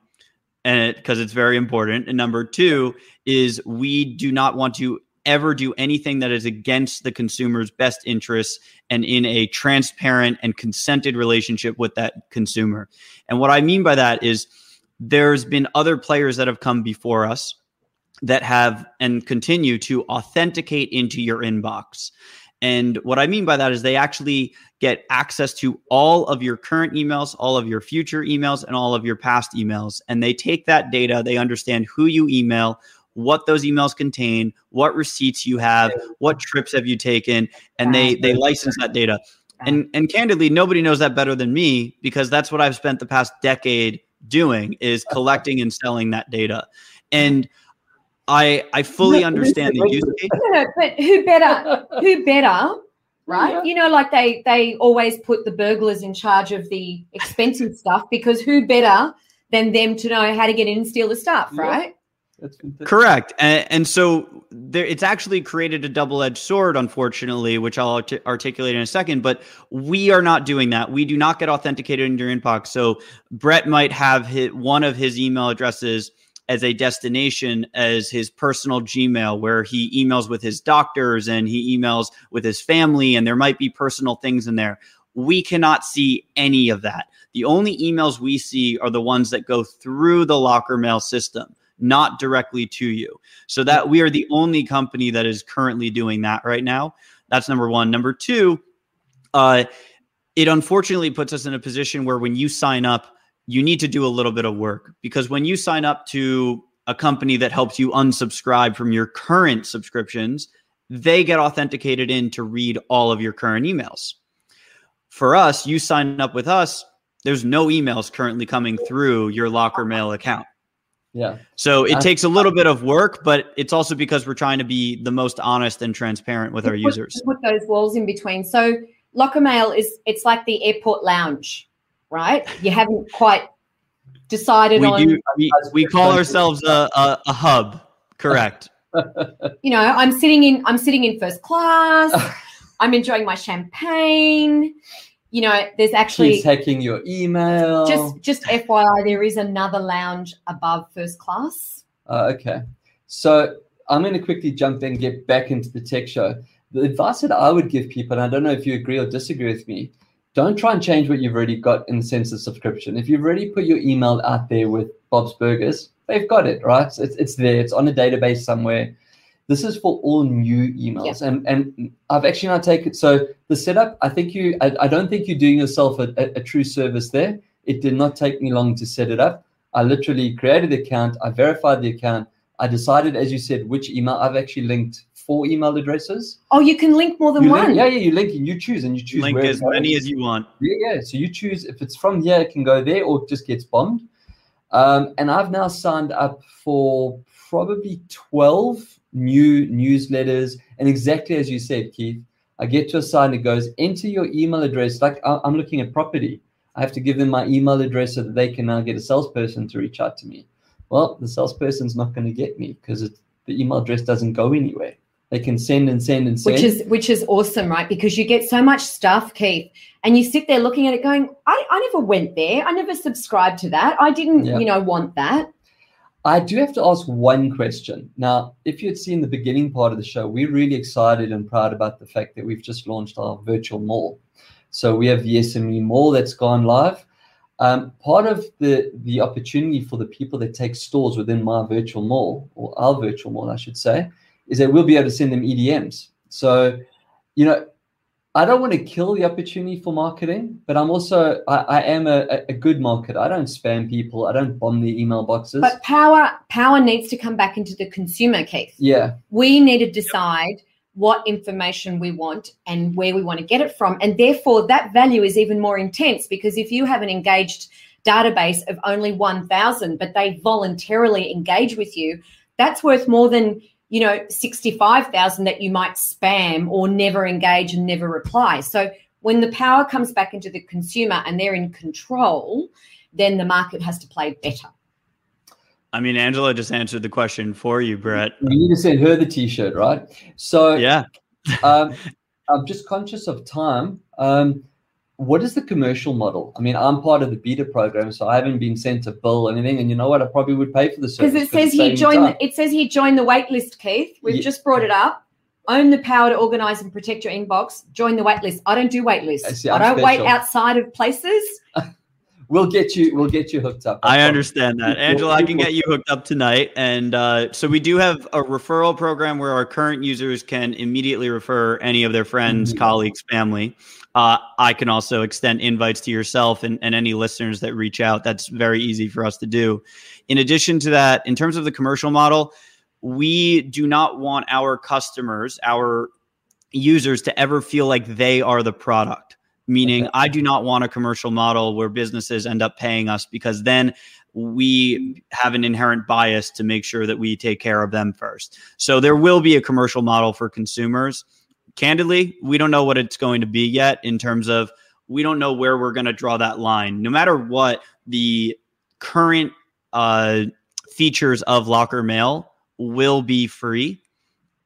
and because it's very important. And number two is we do not want to ever do anything that is against the consumer's best interests and in a transparent and consented relationship with that consumer. And what I mean by that is there's been other players that have come before us that have and continue to authenticate into your inbox. And what I mean by that is they actually get access to all of your current emails, all of your future emails, and all of your past emails. And they take that data, they understand who you email, what those emails contain, what receipts you have, what trips have you taken, and they they license that data. And and candidly, nobody knows that better than me because that's what I've spent the past decade doing is collecting and selling that data. And I I fully understand the use case. No, but who better? Who better? Right? Yeah. You know, like they they always put the burglars in charge of the expensive stuff because who better than them to know how to get in and steal the stuff, Yeah. right? That's fantastic. Correct. And, and so there, it's actually created a double edged sword, unfortunately, which I'll art- articulate in a second. But we are not doing that. We do not get authenticated in your inbox. So Brett might have hit one of his email addresses as a destination as his personal Gmail, where he emails with his doctors and he emails with his family, and there might be personal things in there. We cannot see any of that. The only emails we see are the ones that go through the lockr mail system not directly to you. So that we are the only company that is currently doing that right now. That's number one. Number two, uh, it unfortunately puts us in a position where when you sign up, you need to do a little bit of work because when you sign up to a company that helps you unsubscribe from your current subscriptions, they get authenticated in to read all of your current emails. For us, you sign up with us, there's no emails currently coming through your lockr mail account. Yeah. So it Uh, takes a little bit of work, but it's also because we're trying to be the most honest and transparent with our Put- users. Put those walls in between. So lockr mail is it's like the airport lounge, right? You haven't quite decided We on do. We, we call ourselves a, a, a hub. Correct. you know, I'm sitting in I'm sitting in first class. I'm enjoying my champagne. You know, there's actually She's hacking your email. just just FYI, there is another lounge above first class. Uh, okay. So I'm going to quickly jump in, get back into the tech show. The advice that I would give people, and I don't know if you agree or disagree with me, don't try and change what you've already got in the sense of subscription. If you've already put your email out there with Bob's Burgers, they've got it, right? It's, it's there, it's on a database somewhere. This is for all new emails. And, and I've actually not taken so the setup, I think you, I, I don't think you're doing yourself a, a, a true service there. It did not take me long to set it up. I literally created the account, I verified the account, I decided, as you said, which email. I've actually linked four email addresses. Oh, you can link more than You one. link, yeah, yeah, you link and you choose and you choose Link where as many as you want. Yeah, yeah. So you choose if it's from here, it can go there or it just gets bombed. Um, and I've now signed up for probably 12 new newsletters. And exactly as you said, Keith, I get to a site and it goes enter your email address. Like I'm looking at property. I have to give them my email address so that they can now get a salesperson to reach out to me. Well, the salesperson's not going to get me because the email address doesn't go anywhere. They can send and send and send. which is which is awesome, right? Because you get so much stuff, Keith, and you sit there looking at it, going, "I, I never went there. I never subscribed to that. I didn't, Yeah. you know, want that." I do have to ask one question. Now, if you had seen the beginning part of the show, we're really excited and proud about the fact that we've just launched our virtual mall. So we have the SME mall that's gone live. Um, part of the the opportunity for the people that take stores within my virtual mall or our virtual mall, I should say, is that we'll be able to send them EDMs. So, you know, I don't want to kill the opportunity for marketing, but I'm also I, I am a, a good marketer. I don't spam people. I don't bomb the email boxes. But power power needs to come back into the consumer, case. yeah, We need to decide what information we want and where we want to get it from, and therefore that value is even more intense because if you have an engaged database of only 1000 but they voluntarily engage with you that's worth more than you know 65000 that you might spam or never engage and never reply so when the power comes back into the consumer and they're in control, then the market has to play better. I mean, Angela just answered the question for you, Brett. We need to send her the T-shirt, right? So yeah, um, I'm just conscious of time. Um, what is the commercial model? I mean, I'm part of the beta program, so I haven't been sent a bill or anything. And you know what? I probably would pay for the service because it says he joined. It says he joined the waitlist, Keith. We've yeah. just brought it up. Own the power to organize and protect your inbox. Join the waitlist. I don't do waitlists. I, I don't special. wait outside of places. we'll get you we'll get you hooked up i, understand that. Angela i can get you hooked up tonight and uh, so we do have a referral program where our current users can immediately refer any of their friends mm-hmm. colleagues family. Uh, i can also extend invites to yourself and, and any listeners that reach out. That's very easy for us to do. In addition to that in terms of the commercial model we do not want our customers our users to ever feel like they are the product meaning okay. I do not want a commercial model where businesses end up paying us because then we have an inherent bias to make sure that we take care of them first. So there will be a commercial model for consumers. Candidly, we don't know what it's going to be yet in terms of we don't know where we're going to draw that line. No matter what the current uh, features of Lockr Mail will be free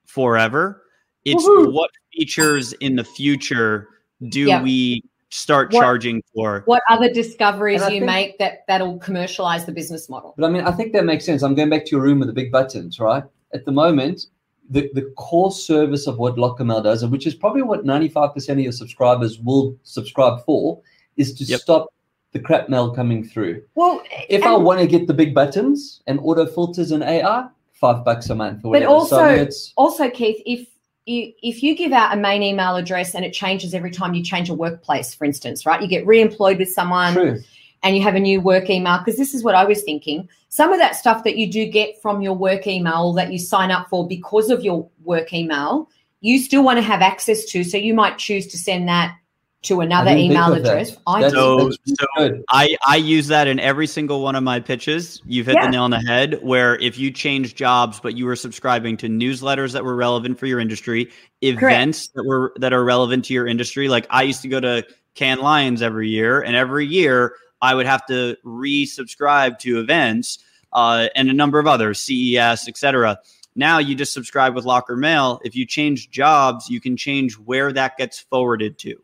forever. It's Woo-hoo. what features in the future do yep. we start what, charging for? What other discoveries you think, make that that'll commercialize the business model? But I mean, I think that makes sense. I'm going back to your room with the big buttons, right? At the moment, the, the core service of what Lockrmail does, which is probably what 95% of your subscribers will subscribe for, is to yep. stop the crap mail coming through. Well, if I want to get the big buttons and auto filters and AI, five bucks a month. Or but whatever. also, so I also, Keith, if you, if you give out a main email address and it changes every time you change a workplace, for instance, right? You get re-employed with someone True. and you have a new work email. Because this is what I was thinking. Some of that stuff that you do get from your work email that you sign up for because of your work email, you still want to have access to. So you might choose to send that to another email address. I so, so I, I use that in every single one of my pitches. You've hit yeah. the nail on the head where if you change jobs, but you were subscribing to newsletters that were relevant for your industry, events Correct. that were that are relevant to your industry. Like I used to go to Cannes Lions every year, and every year I would have to resubscribe to events uh, and a number of others, CES, etc. Now you just subscribe with Lockr Mail. If you change jobs, you can change where that gets forwarded to.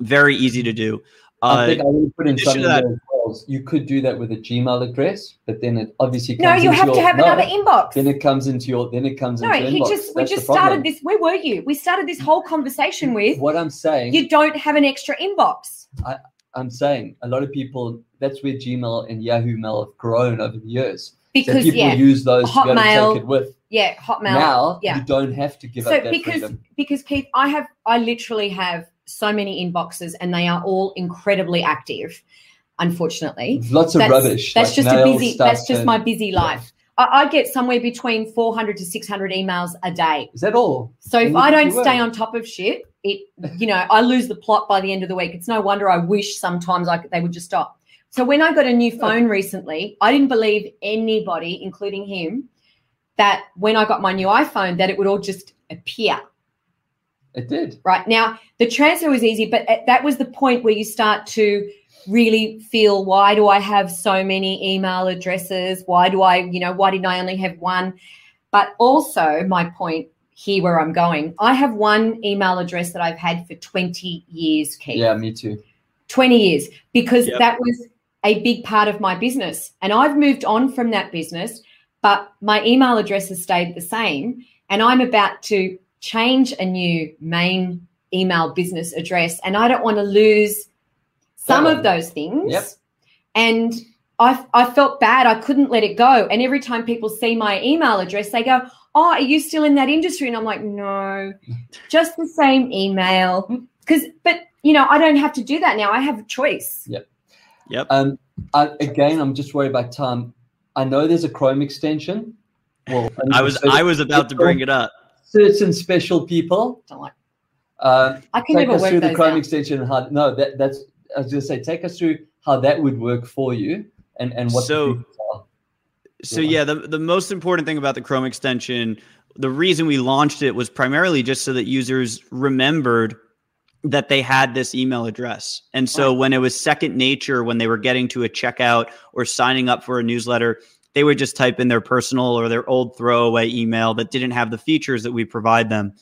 Very easy to do. I think uh, I would put in some of that, calls. You could do that with a Gmail address, but then it obviously no. You have your, to have no, another inbox. Then it comes into your. Then it comes no, into he inbox. just we just started this. Where were you? We started this whole conversation with what I'm saying. You don't have an extra inbox. I, I'm saying a lot of people. That's where Gmail and Yahoo Mail have grown over the years. Because so people yeah, use those Hotmail, to take it with. Yeah, Hotmail. Now yeah. you don't have to give so up that because freedom. because Keith, I have I literally have so many inboxes and they are all incredibly active unfortunately lots of that's, rubbish that's like just a busy that's just and, my busy life yeah. I, I, get somewhere between 400 to 600 emails a day is that all so if i don't stay on top of shit it you know i lose the plot by the end of the week it's no wonder i wish sometimes I, they would just stop so when i got a new oh. phone recently i didn't believe anybody including him that when i got my new iphone that it would all just appear it did. Right. Now, the transfer was easy, but that was the point where you start to really feel why do I have so many email addresses? Why do I, you know, why didn't I only have one? But also, my point here where I'm going, I have one email address that I've had for 20 years, Keith. Yeah, me too. 20 years, because yep. that was a big part of my business. And I've moved on from that business, but my email address has stayed the same. And I'm about to change a new main email business address and I don't want to lose some of oh. those things. Yep. And I, I felt bad. I couldn't let it go. And every time people see my email address, they go, Oh, are you still in that industry? And I'm like, No, just the same email. Mm. Because, but, you know, I don't have to do that now. I have a choice. Yep. Yep. Um, I, again, I'm just worried about time. I know there's a Chrome extension. Well, I was I was about to bring it up certain special people. Don't like. Uh, I can take never us through the Chrome out. extension and how. No, that that's. I was going to say, take us through how that would work for you and and what. So. So yeah, the the most important thing about the Chrome extension, the reason we launched it was primarily just so that users remembered that they had this email address. And so when it was second nature, when they were getting to a checkout or signing up for a newsletter, they would just type in their personal or their old throwaway email that didn't have the features that we provide them.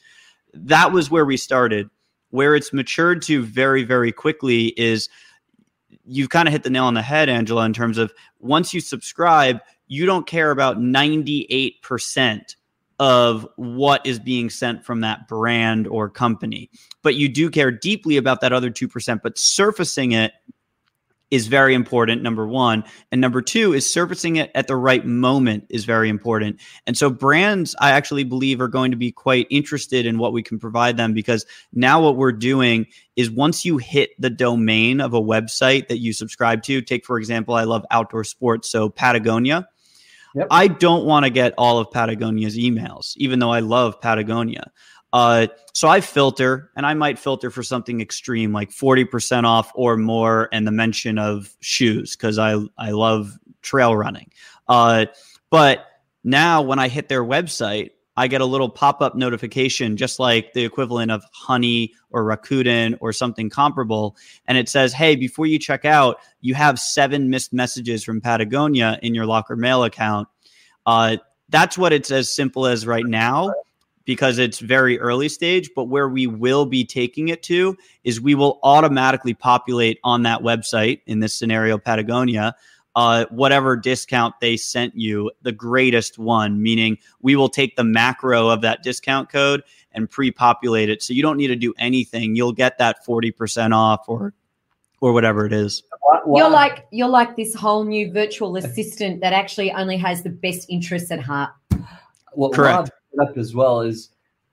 That was where we started. Where it's matured to very, very quickly is you've kind of hit the nail on the head, Angela, in terms of once you subscribe, you don't care about 98% of what is being sent from that brand or company. But you do care deeply about that other 2%, but surfacing it is very important number 1 and number 2 is surfacing it at the right moment is very important and so brands i actually believe are going to be quite interested in what we can provide them because now what we're doing is once you hit the domain of a website that you subscribe to take for example i love outdoor sports so patagonia Yep. I don't want to get all of Patagonia's emails, even though I love Patagonia. Uh, so I filter, and I might filter for something extreme, like forty percent off or more, and the mention of shoes because I I love trail running. Uh, but now when I hit their website, I get a little pop up notification, just like the equivalent of Honey or Rakuten or something comparable. And it says, Hey, before you check out, you have seven missed messages from Patagonia in your Lockr Mail account. Uh, that's what it's as simple as right now because it's very early stage. But where we will be taking it to is we will automatically populate on that website, in this scenario, Patagonia, uh, whatever discount they sent you, the greatest one, meaning we will take the macro of that discount code and pre-populate it. So you don't need to do anything. You'll get that 40% off or or whatever it is. You're like you're like this whole new virtual assistant that actually only has the best interests at heart. What, Correct. What as well is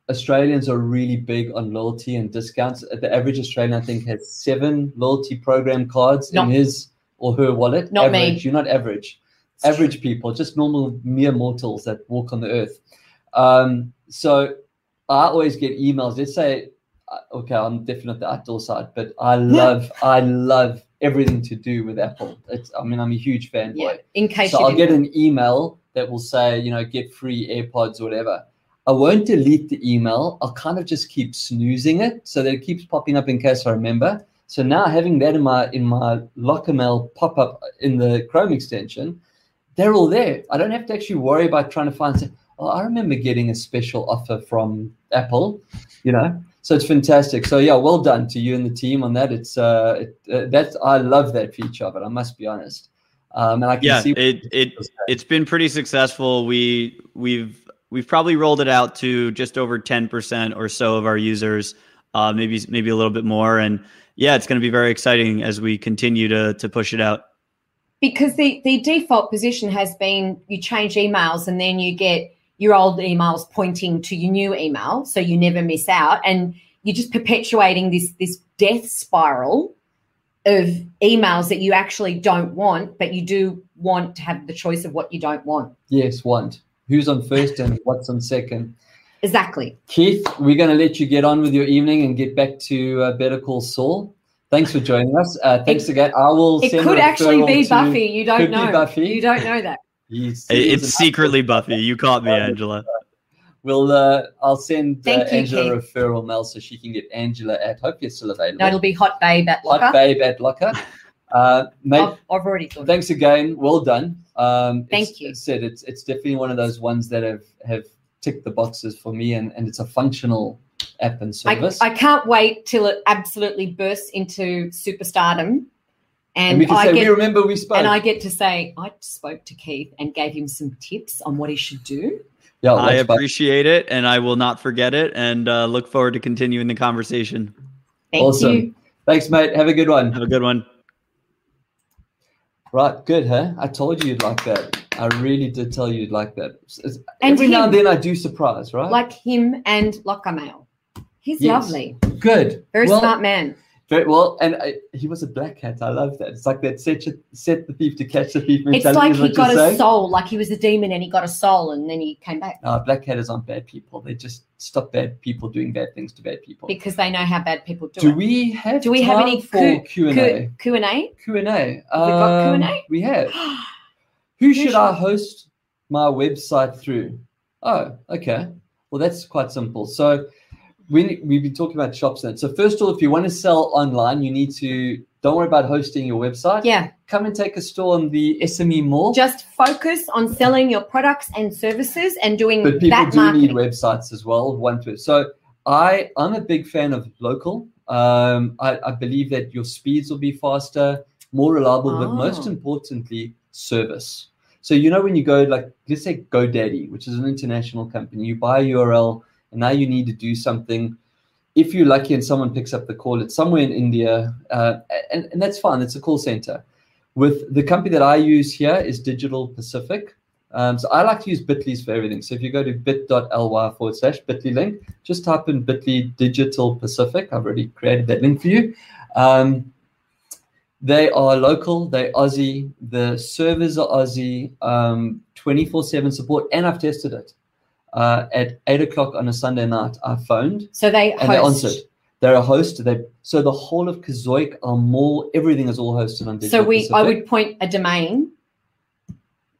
Australians are really big on loyalty and discounts. The average Australian, I think, has seven loyalty program cards in his or her wallet. Not average. me. You're not average. It's average true. people, just normal mere mortals that walk on the earth. Um, so I always get emails. Let's say, uh, okay, I'm definitely at the outdoor side, but I love, I love everything to do with Apple. It's, I mean, I'm a huge fanboy. Yeah, in case so I'll get an email that will say, you know, get free AirPods or whatever. I won't delete the email. I'll kind of just keep snoozing it so that it keeps popping up in case I remember. So now having that in my in my Lockrmail pop up in the Chrome extension, they're all there. I don't have to actually worry about trying to find. Say, oh, I remember getting a special offer from Apple, you know. So it's fantastic. So yeah, well done to you and the team on that. It's uh, it, uh that's I love that feature of it. I must be honest. Um, and I can yeah, see it it it's been pretty successful. We we've we've probably rolled it out to just over ten percent or so of our users, uh, maybe maybe a little bit more, and yeah, it's going to be very exciting as we continue to to push it out. Because the the default position has been you change emails and then you get your old emails pointing to your new email, so you never miss out, and you're just perpetuating this this death spiral of emails that you actually don't want, but you do want to have the choice of what you don't want. Yes, want. Who's on first and what's on second? Exactly. Keith, we're going to let you get on with your evening and get back to uh, Better Call Saul. Thanks for joining us. Uh, thanks it, again. I will. It could actually be Buffy. You don't know. Buffy. You don't know that. He's, it's secretly Buffy. You caught me, Angela. We'll. Uh, I'll send uh, Angela a referral mail so she can get Angela at. Hope you're still available. No, it'll be Hot Babe at Lockr. Hot Babe at Lockr. Uh, mate, I've, I've, already thought. Thanks again. Well done. Um, Thank you. Said it's it's definitely one of those ones that have have tick the boxes for me, and, and it's a functional app and service. I, I can't wait till it absolutely bursts into superstardom. And, and we can I say, get, we remember we spoke. And I get to say, I spoke to Keith and gave him some tips on what he should do. Yeah, I appreciate it, and I will not forget it, and uh, look forward to continuing the conversation. Thank awesome. you. Thanks, mate. Have a good one. Have a good one. Right, good, huh? I told you you'd like that. I really did tell you like that. And Every him, now and then I do surprise, right? Like him and Lockrmail. He's yes. lovely. Good. Very well, smart man. Very well, and I, he was a black cat. I love that. It's like that set, set the thief to catch the thief. It's like he got a saying. soul, like he was a demon and he got a soul and then he came back. No, black is aren't bad people. They just stop bad people doing bad things to bad people because they know how bad people do. Do it. we have? Do we have any Q and A? Q and A. Q and A. We got Q and A. Um, we have. Who, Who should, should I host my website through? Oh, okay. Well, that's quite simple. So we, we've been talking about shops then. So first of all, if you want to sell online, you need to don't worry about hosting your website. Yeah. Come and take a store on the SME Mall. Just focus on selling your products and services and doing but people that do marketing. need websites as well. One to so I I'm a big fan of local. Um, I, I believe that your speeds will be faster, more reliable, but most Oh. importantly, service. So you know when you go like let's say GoDaddy, which is an international company, you buy a URL and now you need to do something. If you're lucky and someone picks up the call, it's somewhere in India, uh, and, and that's fine. It's a call center. With the company that I use here is Digital Pacific. Um, so I like to use Bitly's for everything. So if you go to bit.ly forward slash Bitly link, just type in Bitly Digital Pacific. I've already created that link for you. Um, they are local, they're Aussie, the servers are Aussie, um, 24 7 support, and I've tested it. Uh, at 8 o'clock on a Sunday night, I phoned So they and they answered. They're a host. They so the whole of Kazoik are more. Everything is all hosted on Digital So we, I would point a domain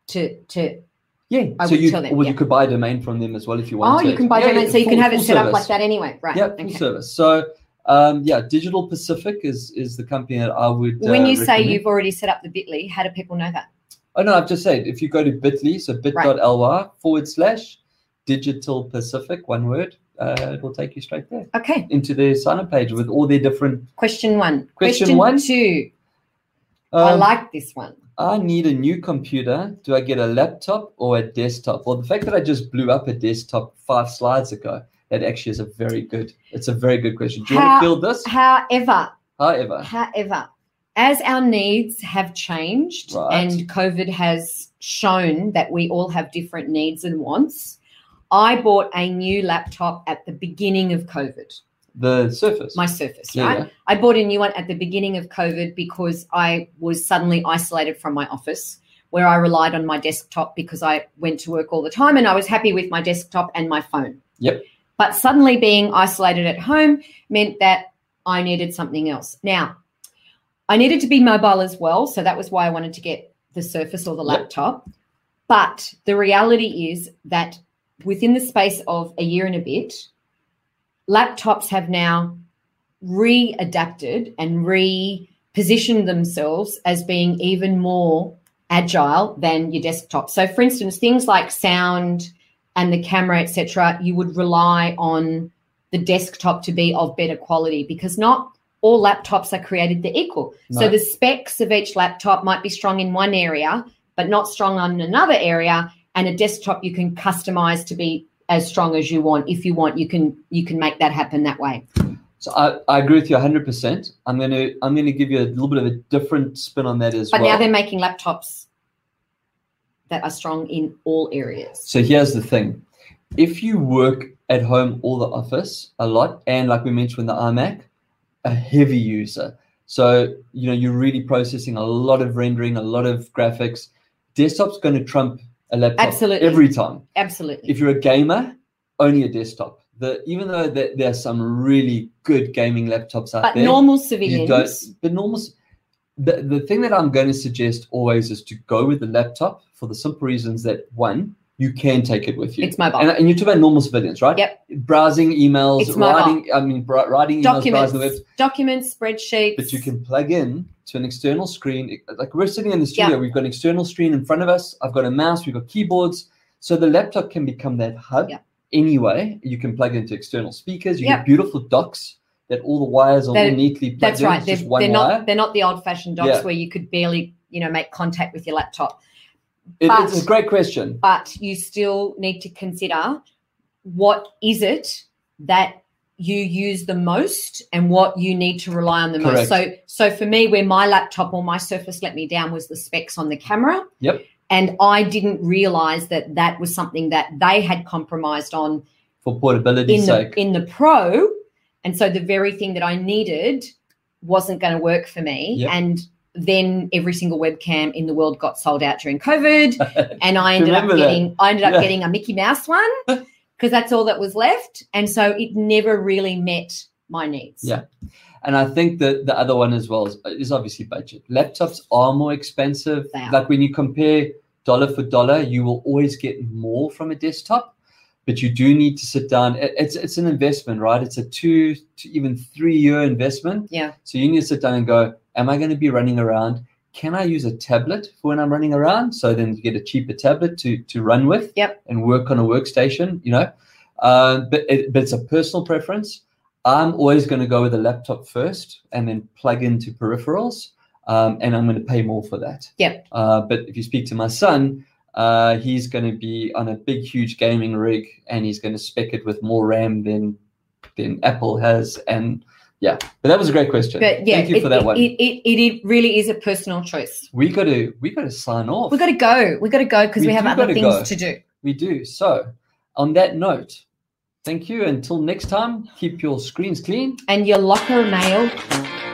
to to. Yeah. I so would you, tell them, well, yeah. you could buy a domain from them as well if you want. Oh, want. you can buy yeah, domain, so you can have it full set up like that anyway, right? Yeah, full okay. service. So, um, yeah, Digital Pacific is is the company that I would. When uh, you say you've already set up the Bitly, how do people know that? oh no, I've just said if you go to Bitly, so bit.ly forward slash Digital Pacific, one word, uh, it will take you straight there Okay. into their sign up page with all their different. Question one. Question one. two. I Um, like this one. I need a new computer. Do I get a laptop or a desktop? Well, the fact that I just blew up a desktop five slides ago, that actually is a very good. It's a very good question. Do you want to field this? However, However, however, as our needs have changed Right. and COVID has shown that we all have different needs and wants, I bought a new laptop at the beginning of COVID. the Surface. My Surface, Yeah, right? yeah. I bought a new one at the beginning of COVID because I was suddenly isolated from my office where I relied on my desktop because I went to work all the time and I was happy with my desktop and my phone. Yep. But suddenly being isolated at home meant that I needed something else. Now, I needed to be mobile as well. So that was why I wanted to get the Surface or the laptop. But the reality is that within the space of a year and a bit, laptops have now readapted and repositioned themselves as being even more agile than your desktop. So, for instance, things like sound and the camera, etc., you would rely on the desktop to be of better quality because not all laptops are created the equal. So the specs of each laptop might be strong in one area, but not strong on another area. And a desktop you can customize to be as strong as you want. If you want, you can you can make that happen that way. So I, I agree with you 100%. I'm going to I'm going to give you a little bit of a different spin on that as But well. But now they're making laptops that are strong in all areas. So here's the thing. If you work at home or the office a lot, and like we mentioned with the iMac, a heavy user. So, you know, you're really processing a lot of rendering, a lot of graphics. Desktop's going to trump a laptop Absolutely. every time. Absolutely. If you're a gamer, only a desktop. The, even though there, there are some really good gaming laptops out but there, normal you civilians don't. But normal. The, the thing that I'm going to suggest always is to go with the laptop for the simple reasons that one, you can take it with you. it's mobile. And, and you're talking about normal civilians, right? Yep. Browsing emails, It's mobile. writing. I mean, br- writing emails, documents, browsing the web. documents, spreadsheets. But you can plug in to an external screen. Like we're sitting in the studio, we've got an external screen in front of us. I've got a mouse. We've got keyboards. So the laptop can become that hub. Yep. Anyway, you can plug into external speakers. You Yep. get beautiful docks that all the wires are That- all neatly plugged That's in. right. They're, they're wire. not they're not the old fashioned docks Yeah. where you could barely you know make contact with your laptop. It- but- it's a great question. But you still need to consider what is it that you use the most and what you need to rely on the most. So so for me, where my laptop or my Surface let me down was the specs on the camera. Yep. And I didn't realize that that was something that they had compromised on For portability in the in the pro and so the very thing that i needed wasn't going to work for me Yep. and then every single webcam in the world got sold out during covid and i ended up Remember that. getting i ended up Yeah. getting a mickey mouse one because that's all that was left and so it never really met my needs Yeah. And I think that the other one as well is, is obviously budget. Laptops are more expensive. Are. Like when you compare dollar for dollar, you will always get more from a desktop. But you do need to sit down. It's it's an investment, right? It's a two to even three year investment. Yeah. So you need to sit down and go, am I going to be running around? Can I use a tablet for when I'm running around? So then you get a cheaper tablet to to run with Yep. and work on a workstation, you know. Uh, but it, but it's a personal preference. I'm always going to go with a laptop first and then plug into peripherals, um, and I'm going to pay more for that. Yep. Uh, but if you speak to my son, uh, he's going to be on a big, huge gaming rig, and he's going to spec it with more RAM than than Apple has. And yeah, but that was a great question. But yeah, Thank you it, for that it, one. It, it, it, really is a personal choice. we got to we got to sign off. We got to go. We got to go because We we, have other things go. to do. We do. So, on that note, thank you. Until next time, keep your screens clean. And your lockr mail